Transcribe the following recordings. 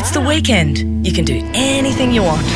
It's the weekend. You can do anything you want.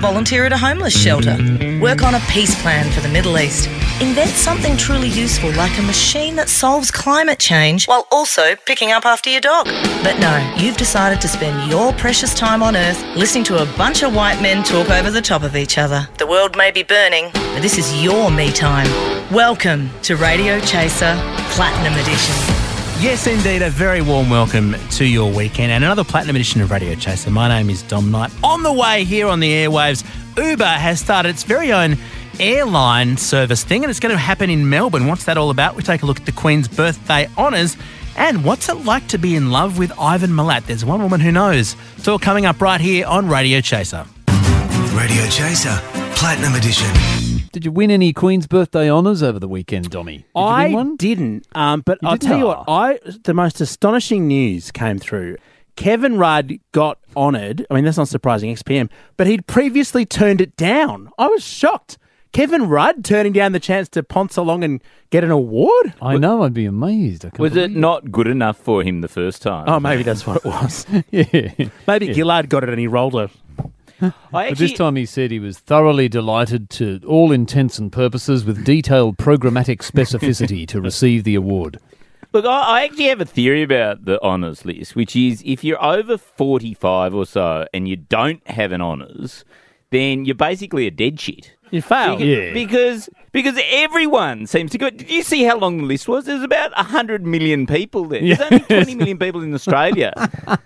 Volunteer at a homeless shelter. Work on a peace plan for the Middle East. Invent something truly useful like a machine that solves climate change while also picking up after your dog. But no, you've decided to spend your precious time on Earth listening to a bunch of white men talk over the top of each other. The world may be burning, but this is your me time. Welcome to Radio Chaser Platinum Edition. Yes, indeed, a very warm welcome to your weekend and another platinum edition of Radio Chaser. My name is Dom Knight. On the way here on the airwaves, Uber has started its very own airline service thing, and it's going to happen in Melbourne. What's that all about? We take a look at the Queen's birthday honours and what's it like to be in love with Ivan Milat. There's one woman who knows. It's all coming up right here on Radio Chaser. Radio Chaser, Platinum Edition. Did you win any Queen's birthday honours over the weekend, Dommy? Did you I win one? didn't, um, but You I'll didn't? tell you what. Ah. I the most astonishing news came through. Kevin Rudd got honoured. I mean, that's not surprising, XPM, but he'd previously turned it down. I was shocked. Kevin Rudd turning down the chance to ponce along and get an award. I know, I'd be amazed. I can't Was it not good enough for him the first time? Oh, maybe that's what it was. Yeah. Maybe Gillard got it and he rolled a. I But this time he said he was thoroughly delighted to all intents and purposes with detailed programmatic specificity to receive the award. look, I, I actually have a theory about the honours list, which is if you're over 45 or so and you don't have an honours, then you're basically a dead shit. You failed. Because, because because everyone seems to go. Did you see how long the list was? There's about hundred million people there. There's only twenty million people in Australia.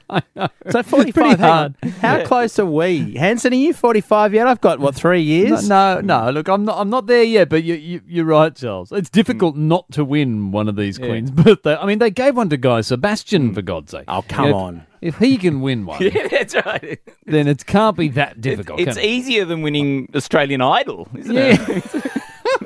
So 45. pretty hard. on. How close are we? Hanson, are you 45 yet? I've got, what, three years? No, no, look, I'm not. I'm not there yet. But you, you, you're right, Charles. It's difficult mm. not to win one of these Queen's birthday. I mean, they gave one to Guy Sebastian mm. for God's sake. Oh, come If- on. If he can win one, yeah, that's right. then it can't be that difficult. It's can it? easier than winning Australian Idol, isn't Yeah. it?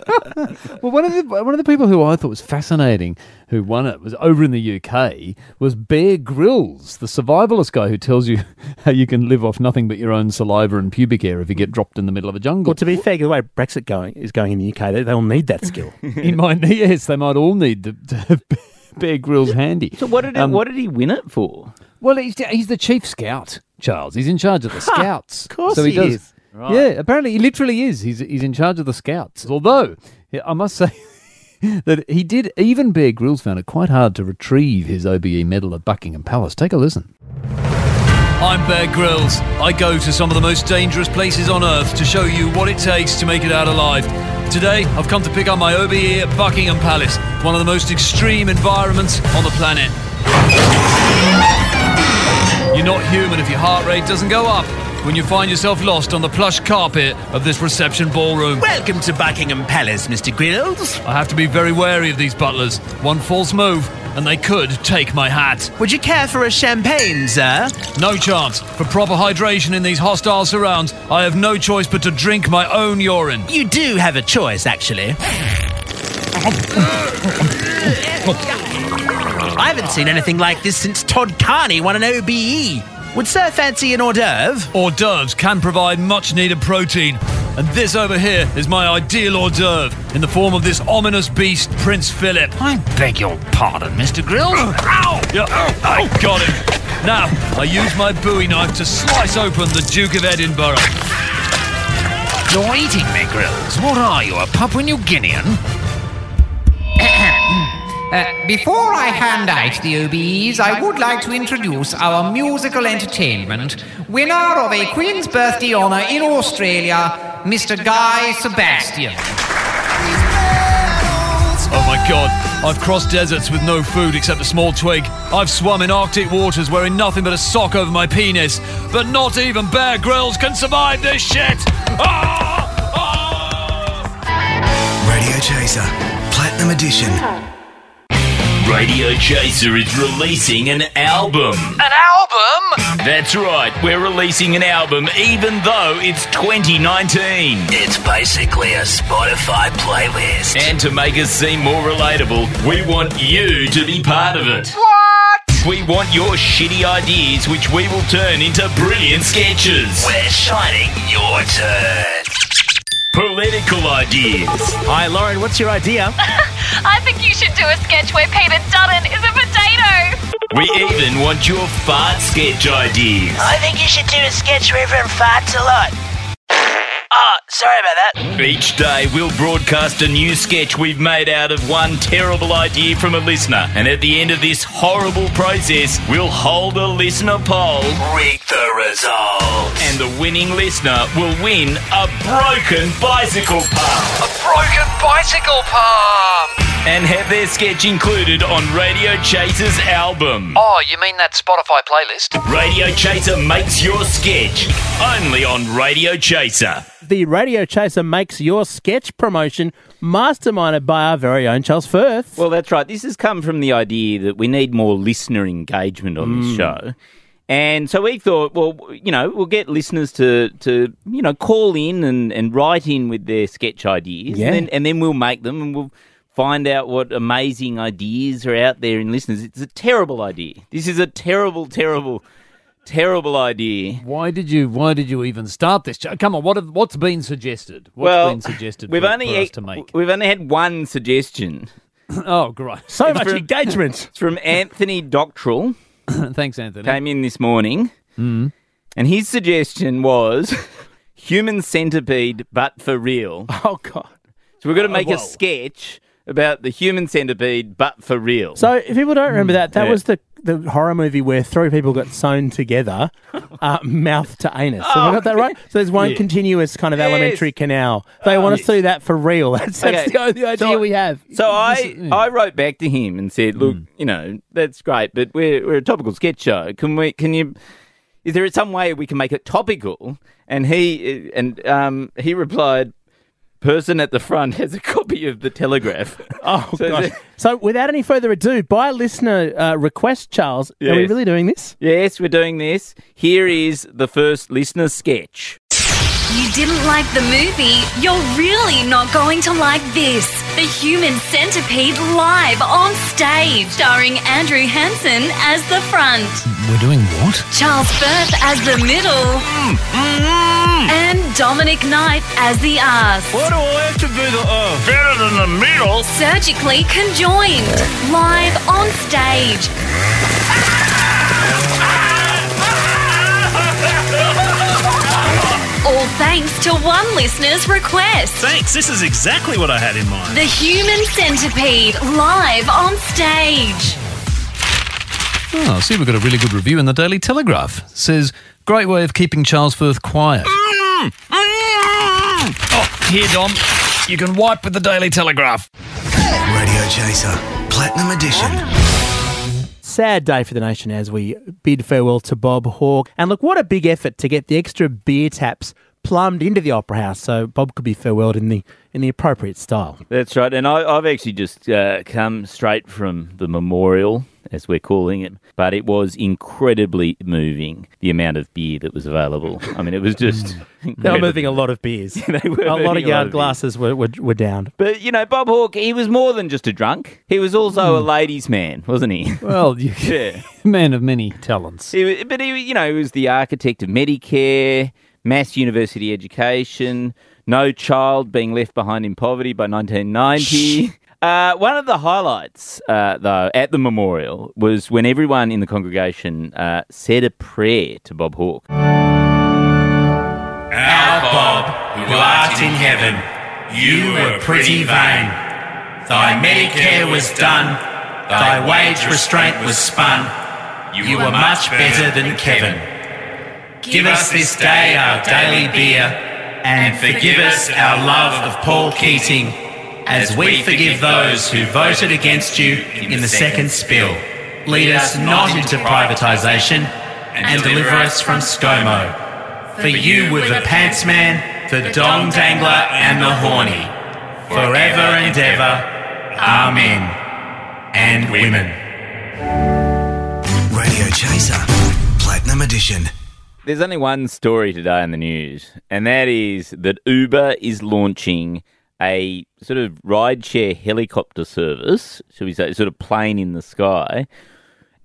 well, one of the one of the people who I thought was fascinating who won it was over in the UK was Bear Grylls, the survivalist guy who tells you how you can live off nothing but your own saliva and pubic hair if you get dropped in the middle of a jungle. Well, to be fair, the way Brexit going is going in the UK, they, they'll need that skill. he might, yes, they might all need to, to have Bear Grylls handy. So what did it, Um, what did he win it for? Well, he's he's the chief scout, Charles. He's in charge of the scouts. of course so he, he does. is. Yeah, apparently he literally is. He's he's in charge of the scouts. Although I must say that he did. Even Bear Grylls found it quite hard to retrieve his OBE medal at Buckingham Palace. Take a listen. I'm Bear Grylls. I go to some of the most dangerous places on earth to show you what it takes to make it out alive. Today, I've come to pick up my OBE at Buckingham Palace, one of the most extreme environments on the planet. You're not human if your heart rate doesn't go up when you find yourself lost on the plush carpet of this reception ballroom. Welcome to Buckingham Palace, Mr. Grylls. I have to be very wary of these butlers. One false move, and they could take my hat. Would you care for a champagne, sir? No chance. For proper hydration in these hostile surrounds, I have no choice but to drink my own urine. You do have a choice, actually. I haven't seen anything like this since Todd Carney won an OBE. Would Sir fancy an hors d'oeuvre? Hors d'oeuvres can provide much needed protein. And this over here is my ideal hors d'oeuvre in the form of this ominous beast, Prince Philip. I beg your pardon, Mr. Grill. Ow! Yeah, I got him. Now, I use my bowie knife to slice open the Duke of Edinburgh. You're eating me, Grylls. What are you, a Papua New Guinean? Uh, before I hand out the OBEs, I would like to introduce our musical entertainment, winner of a Queen's Birthday honour in Australia, Mr. Guy Sebastian. Oh my god, I've crossed deserts with no food except a small twig. I've swum in Arctic waters wearing nothing but a sock over my penis. But not even Bear Grylls can survive this shit! Ah! Ah! Radio Chaser, Platinum Edition. Radio Chaser is releasing an album. An album? That's right, we're releasing an album even though it's 2019. It's basically a Spotify playlist. And to make us seem more relatable, we want you to be part of it. What? We want your shitty ideas, which we will turn into brilliant sketches. We're shining your turn. Political ideas. Hi, Lauren, what's your idea? I think you should do a sketch where Peter Dutton is a potato. We even want your fart sketch ideas. I think you should do a sketch where everyone farts a lot. Oh, sorry about that. Each day, we'll broadcast a new sketch we've made out of one terrible idea from a listener. And at the end of this horrible process, we'll hold a listener poll. Read the results. And the winning listener will win a broken bicycle pump. A broken bicycle pump! And have their sketch included on Radio Chaser's album. Oh, you mean that Spotify playlist? Radio Chaser makes your sketch. Only on Radio Chaser. The Radio Chaser makes your sketch promotion masterminded by our very own Charles Firth. Well, that's right. This has come from the idea that we need more listener engagement on this mm. show. And so we thought, well, you know, we'll get listeners to, to you know, call in and, and write in with their sketch ideas. Yeah. And, then, and then we'll make them and we'll find out what amazing ideas are out there in listeners. It's a terrible idea. This is a terrible, terrible, terrible idea. Why did you? Why did you even start this? Come on, what have, what's been suggested? What's well, been suggested? we've for, only for us to make. we've only had one suggestion. oh, great! So It's much from- engagement. It's from Anthony Doctrell. Thanks, Anthony. came in this morning, Mm. and his suggestion was human centipede, but for real. Oh, God. So we're going to make whoa. a sketch about the human centipede, but for real. So, if people don't remember that, that Yeah. was the, the horror movie where three people got sewn together, uh, mouth to anus. Have I got that right? So there's one Yeah. continuous kind of Yes. alimentary canal. They want to see that for real. That's, that's Okay. the only idea So- we have. So I, I wrote back to him and said, "Look, Mm. you know, that's great, but we're we're a topical sketch show. Can we? Can you? Is there some way we can make it topical?" And he and um, he replied, "Person at the front has a copy of the Telegraph." Oh, So gosh. So, without any further ado, by listener uh, request, Charles, are we really doing this? yes, we're doing this. Here is the first listener sketch. You didn't like the movie? You're really not going to like this. The Human Centipede live on stage, starring Andrew Hansen as the front, We're doing what? Charles Firth as the middle, and Dominic Knight as the ass. What do I have to do the uh, better than the middle? Surgically conjoined, live on stage. All thanks to one listener's request. Thanks. This is exactly what I had in mind. The Human Centipede live on stage. Oh, see, we've got a really good review in the Daily Telegraph. Says, great way of keeping Charles Firth quiet. Mm-hmm. Mm-hmm. Oh, here, Dom. You can wipe with the Daily Telegraph. Radio Chaser, Platinum Edition. Sad day for the nation as we bid farewell to Bob Hawke. And look, what a big effort to get the extra beer taps plumbed into the Opera House so Bob could be farewelled in the in the appropriate style. That's right, and I, I've actually just uh, come straight from the memorial, as we're calling it. But it was incredibly moving the amount of beer that was available. I mean, it was just They were moving a lot of beers. A lot of yard glasses were, were, were down. But you know, Bob Hawke, he was more than just a drunk. He was also hmm. a ladies' man, wasn't he? Well, you, Yeah. man of many talents. He but he, you know, he was the architect of Medicare, mass university education, no child being left behind in poverty by 1990. Uh, one of the highlights, uh, though, at the memorial was when everyone in the congregation uh, said a prayer to Bob Hawke. Our Bob, who art in heaven, you were pretty vain. Thy Medicare was done, thy wage restraint was spun. You were much better than Kevin. Give us this day our daily beer, and forgive us our love of Paul Keating, as we forgive those who voted against you in the second spill. Lead us not into privatisation, and deliver us from ScoMo. For you were the pants man, the dong dangler, and the horny. Forever and ever. Amen. And women. Radio Chaser, Platinum Edition. There's only one story today in the news, and that is that Uber is launching a sort of rideshare helicopter service, should we say, sort of plane in the sky.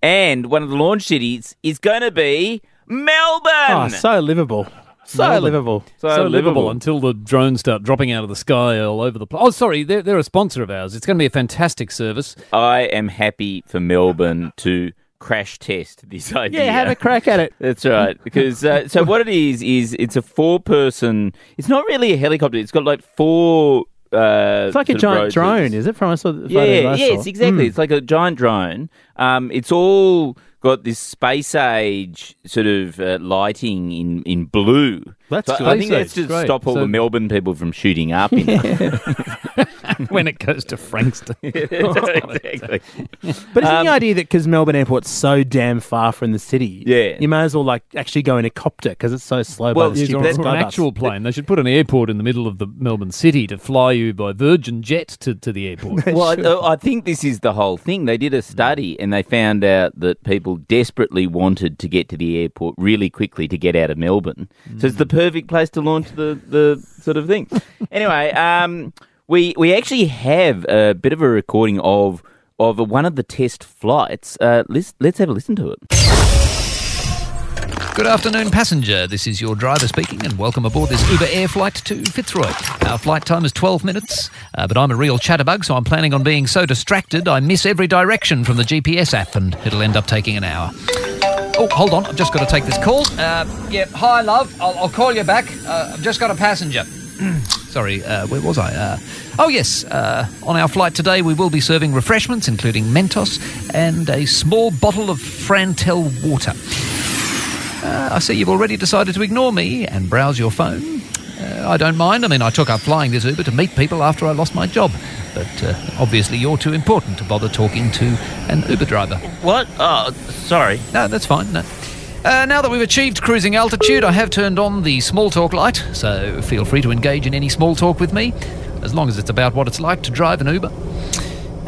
And one of the launch cities is going to be Melbourne. Oh, so livable. So Melbourne. livable. So so livable livable. until the drones start dropping out of the sky all over the place. Oh, sorry, they're, they're a sponsor of ours. It's going to be a fantastic service. I am happy for Melbourne to crash test this idea. Yeah, have a crack at it. That's right. Because uh, so what it is is it's a four-person. It's not really a helicopter. It's got like four. Uh, It's like a giant drone, is it? From I saw the Yeah, I yes, exactly. Mm. It's like a giant drone. Um, it's all got this space age sort of uh, lighting in, in blue. That's so cool. I think Space that's age, to great. stop all So- the Melbourne people from shooting up. In when it goes to Frankston. exactly. But isn't Um, the idea that because Melbourne Airport's so damn far from the city, Yeah. you may as well like actually go in a copter because it's so slow by the Yeah, stupid or, or an actual plane. They should put an airport in the middle of the Melbourne city to fly you by Virgin Jet to, to the airport. well, I, I think this is the whole thing. They did a study and they found out that people desperately wanted to get to the airport really quickly to get out of Melbourne. So it's the perfect place to launch the, the sort of thing. anyway, um, we we actually have a bit of a recording of of one of the test flights. Uh, let's let's have a listen to it. Good afternoon, passenger. This is your driver speaking, and welcome aboard this Uber Air flight to Fitzroy. Our flight time is 12 minutes, uh, but I'm a real chatterbug, so I'm planning on being so distracted I miss every direction from the GPS app, and it'll end up taking an hour. Oh, hold on. I've just got to take this call. Uh, yeah, hi, love. I'll, I'll call you back. Uh, I've just got a passenger. Sorry, uh, where was I? Uh, oh, yes. Uh, on our flight today, we will be serving refreshments, including Mentos and a small bottle of Frantelle water. Uh, I see you've already decided to ignore me and browse your phone. Uh, I don't mind. I mean, I took up flying this Uber to meet people after I lost my job. But uh, obviously, you're too important to bother talking to an Uber driver. What? Oh, sorry. No, that's fine. No. Uh, now that we've achieved cruising altitude, I have turned on the small talk light, so feel free to engage in any small talk with me, as long as it's about what it's like to drive an Uber.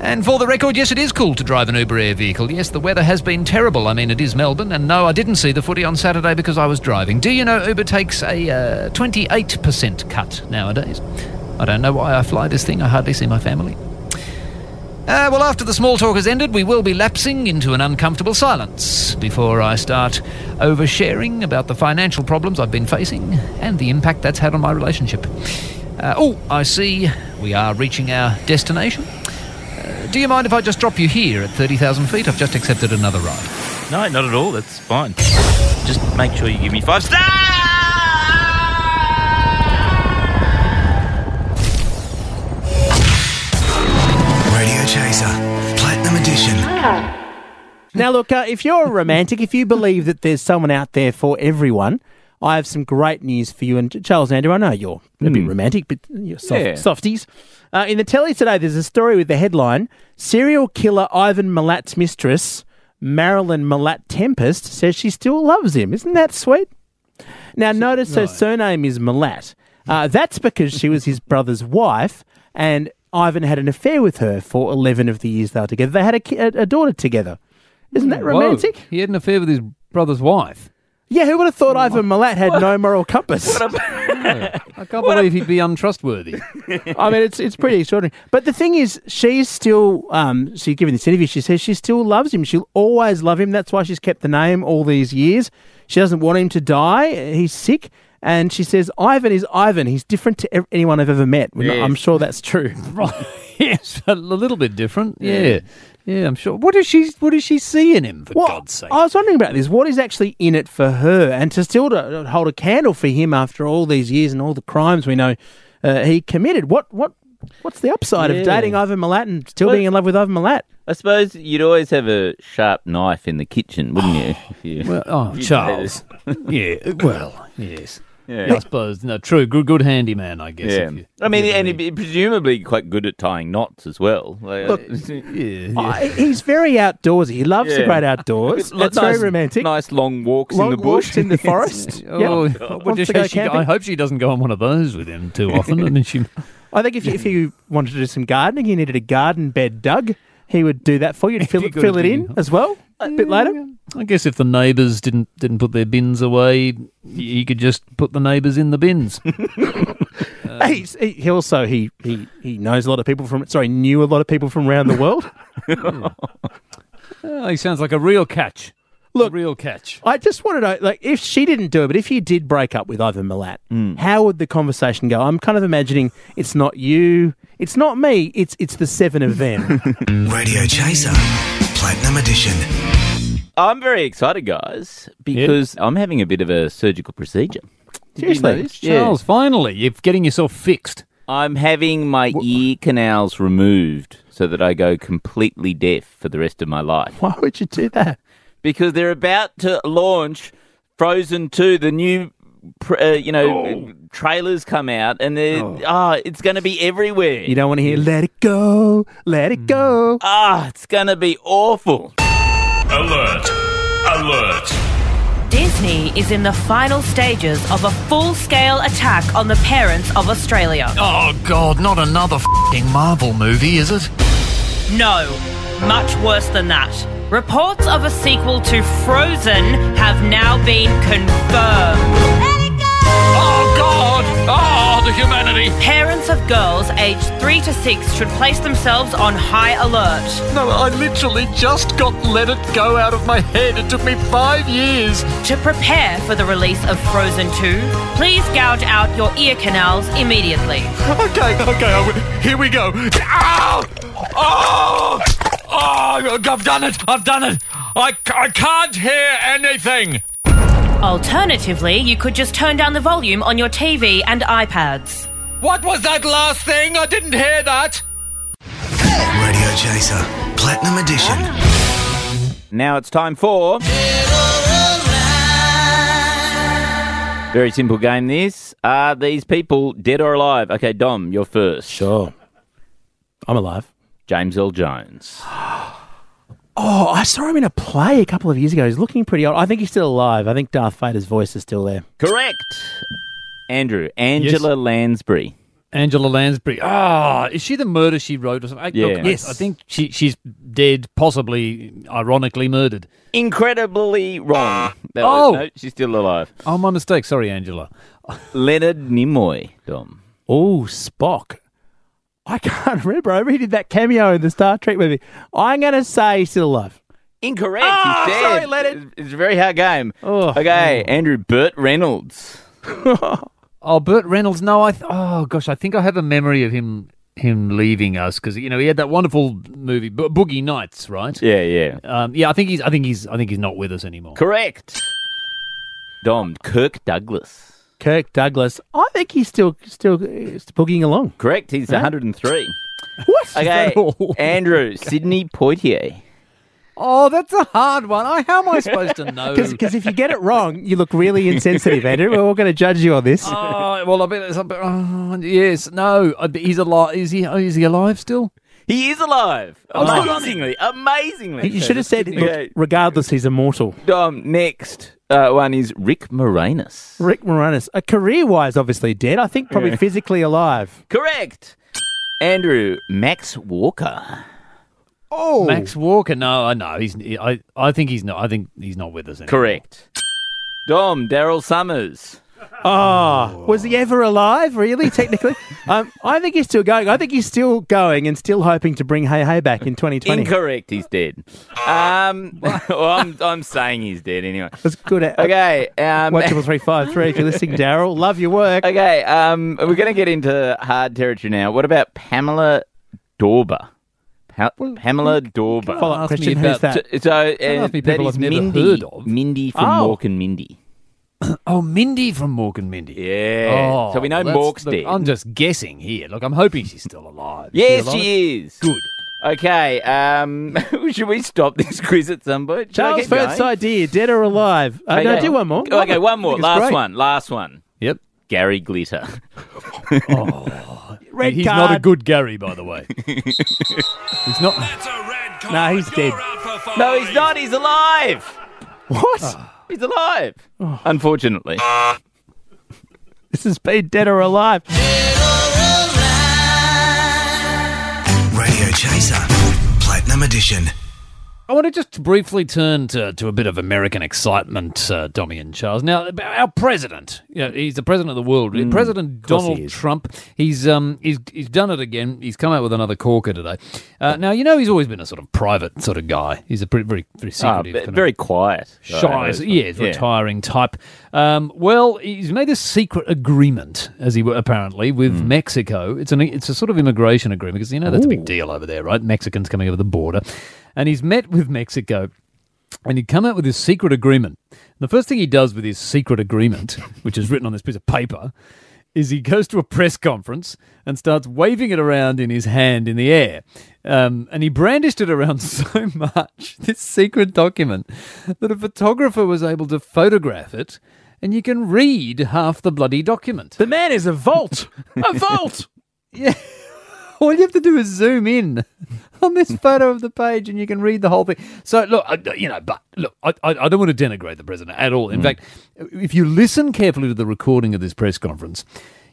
And for the record, yes, it is cool to drive an Uber Air vehicle. Yes, the weather has been terrible. I mean, it is Melbourne, and no, I didn't see the footy on Saturday because I was driving. Do you know Uber takes a uh, 28% cut nowadays? I don't know why I fly this thing. I hardly see my family. Uh, well, after the small talk has ended, we will be lapsing into an uncomfortable silence before I start oversharing about the financial problems I've been facing and the impact that's had on my relationship. Uh, oh, I see we are reaching our destination. Do you mind if I just drop you here at 30,000 feet? I've just accepted another ride. No, not at all. That's fine. Just make sure you give me five stars. Radio Chaser, Platinum Edition. Now, look, uh, if you're a romantic, if you believe that there's someone out there for everyone, I have some great news for you. And Charles and Andrew, I know you're a bit romantic, but you're soft, Yeah. softies. Uh, in the telly today, there's a story with the headline Serial killer Ivan Milat's mistress, Marilyn Milat Tempest, says she still loves him. Isn't that sweet? Now, notice her surname is Milat. Uh, that's because she was his brother's wife, and Ivan had an affair with her for 11 of the years they were together. They had a, a, a daughter together. Isn't that Whoa, romantic? He had an affair with his brother's wife. Yeah, who would have thought Ivan Milat had no moral compass? I can't believe he'd be untrustworthy. I mean, it's it's pretty extraordinary. But the thing is, she's still um, she's given this interview. She says she still loves him. She'll always love him. That's why she's kept the name all these years. She doesn't want him to die. He's sick. And she says, Ivan is Ivan. He's different to ev- anyone I've ever met. Well, Yes. I'm sure that's true. right. yes, a little bit different. Yeah. Yeah. I'm sure. What does she what does she see in him, for What- God's sake? I was wondering about this. What is actually in it for her, and to still to hold a candle for him after all these years and all the crimes we know uh, he committed? What what what's the upside Yeah. of dating Ivan Milat and still Well- being in love with Ivan Milat? I suppose you'd always have a sharp knife in the kitchen, wouldn't you? You Well, oh, you Charles. yeah, well, yes. Yeah. I suppose. No, true. Good, good handyman, I guess. Yeah. if you- I mean, and he'd be presumably quite good at tying knots as well. Like, Look, yeah, yeah. Oh, he's very outdoorsy. He loves the Yeah. great outdoors. Like That's nice, very romantic. Nice long walks Long in the bush. walks in the forest. Oh, Yep. what Wants to go she, she- camping. I hope she doesn't go on one of those with him too often. and then she, I think if you, if you wanted to do some gardening, you needed a garden bed dug. He would do that for you. You'd fill, it, fill it in as well a bit later. I guess if the neighbours didn't didn't put their bins away, you could just put the neighbours in the bins. Um, He's, he, he also he, he he knows a lot of people from sorry knew a lot of people from around the world. Oh, he sounds like a real catch. Look- a real catch. I just want to know, like, if she didn't do it, but if you did break up with Ivan Milat, hmm. how would the conversation go? I'm kind of imagining it's not you, it's not me, it's it's the seven of them. Radio Chaser, Platinum Edition. I'm very excited, guys, because I'm having a bit of a surgical procedure. Did you know Seriously, this? Yeah. Charles, finally, you're getting yourself fixed. I'm having my ear canals removed so that I go completely deaf for the rest of my life. Why would you do that? Because they're about to launch Frozen 2, the new, pr- uh, you know, trailers come out, and they're, ah, it's going to be everywhere. You don't want to hear "Let it go, let it go." Ah, it's going to be awful. Alert! Alert! Disney is in the final stages of a full scale attack on the parents of Australia. Oh, God, not another fing Marvel movie, is it? No, much worse than that. Reports of a sequel to Frozen have now been confirmed. God! Oh, the humanity! Parents of girls aged 3 to 6 should place themselves on high alert. No, I literally just got Let It Go out of my head. It took me five years. To prepare for the release of Frozen 2, please gouge out your ear canals immediately. Okay, okay, w- here we go. Ow! Oh! Oh, I've done it! I've done it! I, I can't hear anything! Alternatively, you could just turn down the volume on your TV and iPads. What was that last thing? I didn't hear that! Radio Chaser, Platinum Edition. Now it's time for. Very simple game, this. Are these people dead or alive? Okay, Dom, you're first. Sure. I'm alive. James Earl Jones. Oh, I saw him in a play a couple of years ago. He's looking pretty old. I think he's still alive. I think Darth Vader's voice is still there. Correct. Andrew, Angela Lansbury. Angela Lansbury. Ah, is she the murder she wrote or something? I- Yeah. look, Yes. I think she, she's dead, possibly ironically murdered. Incredibly wrong. That Oh! was- no, she's still alive. Oh, my mistake. Sorry, Angela. Leonard Nimoy, Dom. Oh, Spock. I can't remember. I redid that cameo in the Star Trek movie. I'm going to say he's still alive. Incorrect. Oh, he's dead. sorry, Leonard. It's a very hard game. Oh. Okay, Andrew Burt Reynolds. Oh, Burt Reynolds. No, I. Th- oh gosh, I think I have a memory of him him leaving us because you know he had that wonderful movie Bo- Boogie Nights, right? Yeah, yeah. Um, yeah, I think he's. I think he's. I think he's not with us anymore. Correct. Dom, Kirk Douglas. Kirk Douglas. I think he's still still uh, boogieing along. Correct. He's Yeah. 103. What? Is Okay, that all? Andrew, Sidney Poitier. Oh, that's a hard one. I, how am I supposed to know? Because if you get it wrong, you look really insensitive, Andrew. We're all going to judge you on this. Oh, well, I bet it's. a bit- Oh, yes, no. He's alive. Is he? oh, Is he alive still? He is alive. Oh, good on him. amazingly, amazingly. you should have said, look, regardless, he's immortal. Dom, next uh, one is Rick Moranis. Rick Moranis, uh, career-wise, obviously dead. I think probably Yeah. physically alive. Correct. Andrew, Max Walker. Oh, Max Walker? No, I know. He's. I. I think he's not. I think he's not with us anymore. Correct. Dom, Daryl Somers. Oh, was he ever alive? Really? Technically, um, I think he's still going. I think he's still going and still hoping to bring Hey Hey back in 2020. Incorrect. He's dead. Um, well, I'm, I'm saying he's dead anyway. That's good. At, Okay. Um, One triple three five three. If you're listening, Daryl, love your work. Okay, um, we're going to get into hard territory now. What about Pamela Dawber? Pa- Pamela Dawber. Follow up question: about- Who's that? So, so uh, ask me that people is I've never Mindy, heard of. Mindy from Oh. Mork and Mindy. Oh, Mindy from Mork and Mindy. Yeah. Oh, so we know well, Mork's look, dead. I'm just guessing here. Look, I'm hoping she's still alive. Is yes, alive? she is. Good. Okay. Um, should we stop this quiz at some point? Should I Charles keep first idea: dead or alive? Uh, no, Okay. do one more. Okay, one more. I think it's Last great. one. Last one. Yep. Gary Glitter. Oh. Red he's card. not a good Gary, by the way. he's not. No, he's dead. no, he's not. He's alive. What? He's alive. Oh. Unfortunately. This has been dead or alive. Radio Chaser, Platinum Edition. I want to just briefly turn to, to a bit of American excitement, uh, Dommy and Charles. Now, our president, you know, he's the president of the world. President Mm, he Donald is. Trump. He's um he's he's done it again. He's come out with another corker today. Uh, now, you know, he's always been a sort of private sort of guy. He's a pretty very very Ah, secretive, of- very quiet. shy. Uh, yeah, he's retiring type. Um, well, he's made a secret agreement, as he w- apparently, with Hmm. Mexico. It's an it's a sort of immigration agreement because you know that's a big deal over there, right? Mexicans coming over the border, and he's met with Mexico. and he'd come out with his secret agreement. The first thing he does with his secret agreement, which is written on this piece of paper, is he goes to a press conference and starts waving it around in his hand in the air. Um, and he brandished it around so much, this secret document, that a photographer was able to photograph it, and you can read half the bloody document. The man is a vault. a vault. Yeah. All you have to do is zoom in on this photo of the page, and you can read the whole thing. So, look, I, you know, but look, I, I, I don't want to denigrate the president at all. In Mm. fact, if you listen carefully to the recording of this press conference,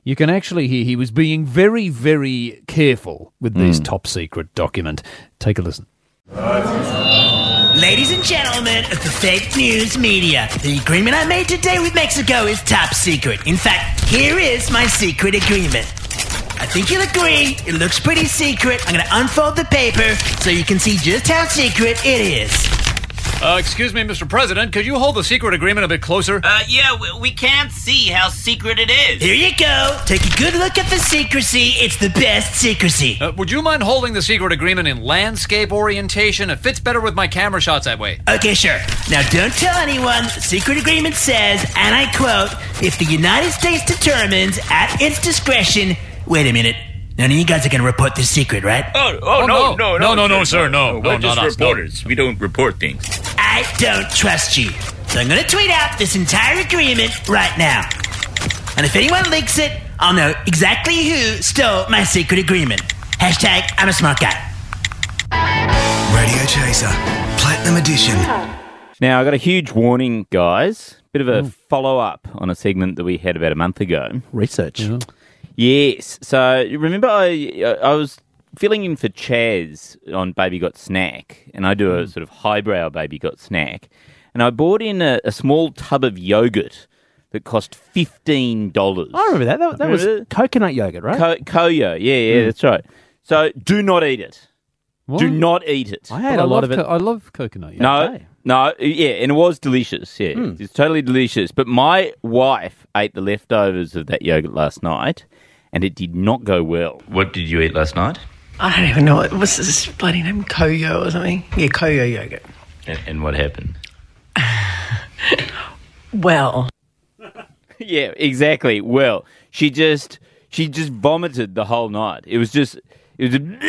you can actually hear he was being very, very careful with this Mm. top secret document. Take a listen. Ladies and gentlemen of the fake news media, the agreement I made today with Mexico is top secret. In fact, here is my secret agreement. I think you'll agree, it looks pretty secret. I'm going to unfold the paper so you can see just how secret it is. Uh, excuse me, Mr. President, could you hold the secret agreement a bit closer? Uh, yeah, we, we can't see how secret it is. Here you go. Take a good look at the secrecy. It's the best secrecy. Uh, would you mind holding the secret agreement in landscape orientation? It fits better with my camera shots that way. Okay, sure. Now, don't tell anyone. The secret agreement says, and I quote, if the United States determines at its discretion. Wait a minute. None of you guys are going to report this secret, right? Oh, oh, oh, no, no, No, no, no, sir, no. We're just not no. reporters. We don't report things. I don't trust you. So I'm going to tweet out this entire agreement right now. And if anyone leaks it, I'll know exactly who stole my secret agreement. Hashtag I'm a smart guy. Radio Chaser, Platinum Edition. Now, I got a huge warning, guys. Bit of a hmm. follow up on a segment that we had about a month ago. Research. Yes. So remember, I uh, I was filling in for Chaz on Baby Got Snack, and I do a mm. sort of highbrow Baby Got Snack, and I bought in a, a small tub of yogurt that cost fifteen dollars. I remember that. That, that was Remember? coconut yogurt, right? Co- CoYo, yeah, yeah, mm. that's right. So do not eat it. Do not eat it. I had But a lot of it. co- I love coconut. Yeah. No, Okay. no, yeah, and it was delicious. Yeah, mm. it's totally delicious. But my wife ate the leftovers of that yogurt last night, and it did not go well. What did you eat last night? I don't even know. It was this bloody name CoYo or something. Yeah, CoYo yogurt. And, and what happened? Well, yeah, exactly. Well, she just she just vomited the whole night. It was just it was just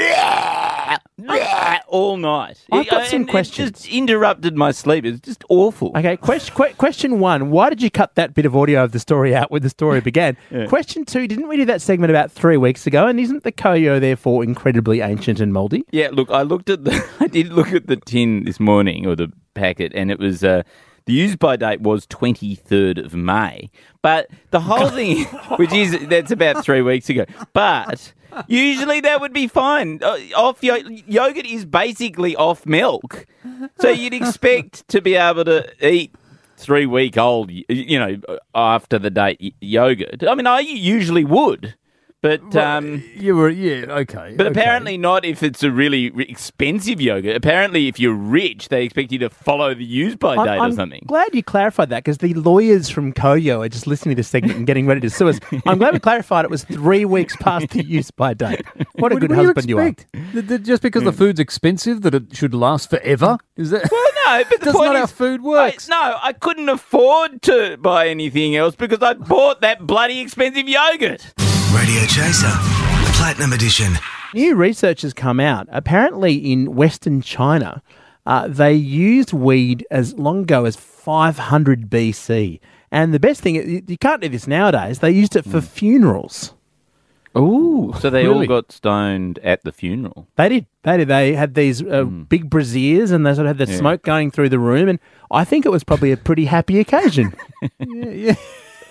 all night. I've got It- some and it questions. just interrupted my sleep. It's just awful. Okay, question, que- question one. Why did you cut that bit of audio of the story out where the story began? Yeah. Question two. Didn't we do that segment about three weeks ago? And isn't the CoYo therefore incredibly ancient and mouldy? Yeah, look, I looked at the I did look at the tin this morning or the packet and it was uh the use by date was 23rd of May. But the whole thing which is that's about 3 weeks ago. But usually that would be fine. Uh, off yo- yogurt is basically off milk. So you'd expect to be able to eat 3 week old you know after the date y- yogurt. I mean I usually would. But um You were, yeah, okay. but okay. apparently not if it's a really expensive yogurt. Apparently, if you're rich, they expect you to follow the use by I'm, date or something. glad you clarified that because the lawyers from CoYo are just listening to this segment and getting ready to sue us. I'm glad we clarified it was three weeks past the use by date. What a What good do husband you, are. expect? That- that just because the food's expensive, that it should last forever? Is that? Well, no, but the That's point not how is, food works. I, no, I couldn't afford to buy anything else because I bought that bloody expensive yogurt. Radio Chaser, Platinum Edition. New research has come out. Apparently, in Western China, uh, they used weed as long ago as 500 BC. And the best thing, you you can't do this nowadays, they used it for funerals. Oh, so they all got stoned at the funeral. They did. They did. They had these uh, big braziers and they sort of had the Yeah. smoke going through the room. And I think it was probably a pretty happy occasion. yeah, yeah.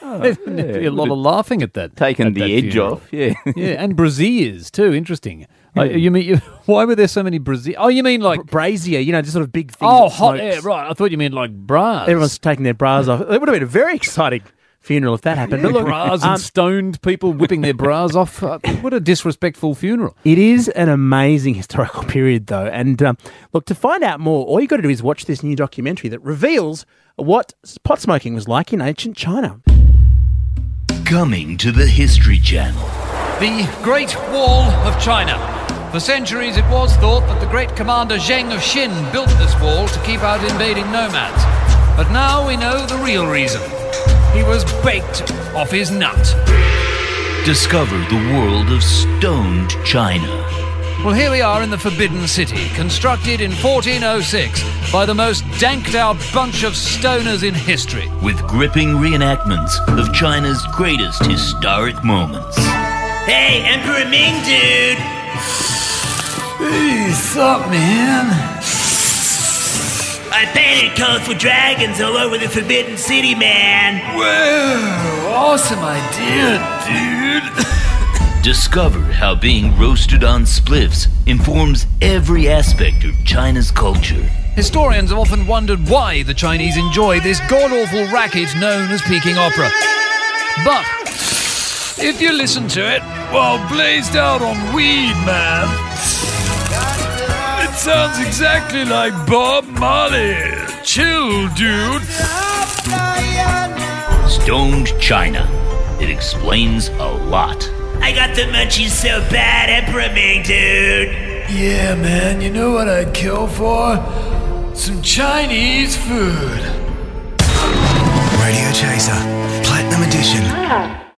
There'd be a lot of laughing at that. Taken at the that edge funeral. off, yeah. yeah, and braziers too. Interesting. Uh, you mean you, why were there so many braziers? Oh, you mean like brazier? You know, just sort of big things. Oh, hot smokes. air. Right. I thought you meant like bras. Everyone's taking their bras off. It would have been a very exciting funeral if that happened. but look, bras um, and stoned people whipping their bras off. Uh, what a disrespectful funeral. It is an amazing historical period, though. And um, look, to find out more, all you got to do is watch this new documentary that reveals what pot smoking was like in ancient China. Coming to the History Channel. The Great Wall of China. For centuries, it was thought that the great commander Zheng of Xin built this wall to keep out invading nomads. But now we know the real reason. He was baked off his nut. Discover the world of stoned China. Well, here we are in the Forbidden City, constructed in 1406 by the most danked out bunch of stoners in history. With gripping reenactments of China's greatest historic moments. Hey, Emperor Ming, dude! Hey, sup, man? I painted colorful dragons all over the Forbidden City, man! Whoa, awesome idea, dude. Discover how being roasted on spliffs informs every aspect of China's culture. Historians have often wondered why the Chinese enjoy this god awful racket known as Peking opera. But if you listen to it while blazed out on weed, man, it sounds exactly like Bob Marley. Chill, dude. Stoned China. It explains a lot. I got the munchies so bad, Emperor Ming, dude! Yeah, man, you know what I'd kill for? Some Chinese food. Radio Chaser, Platinum Edition. Ah.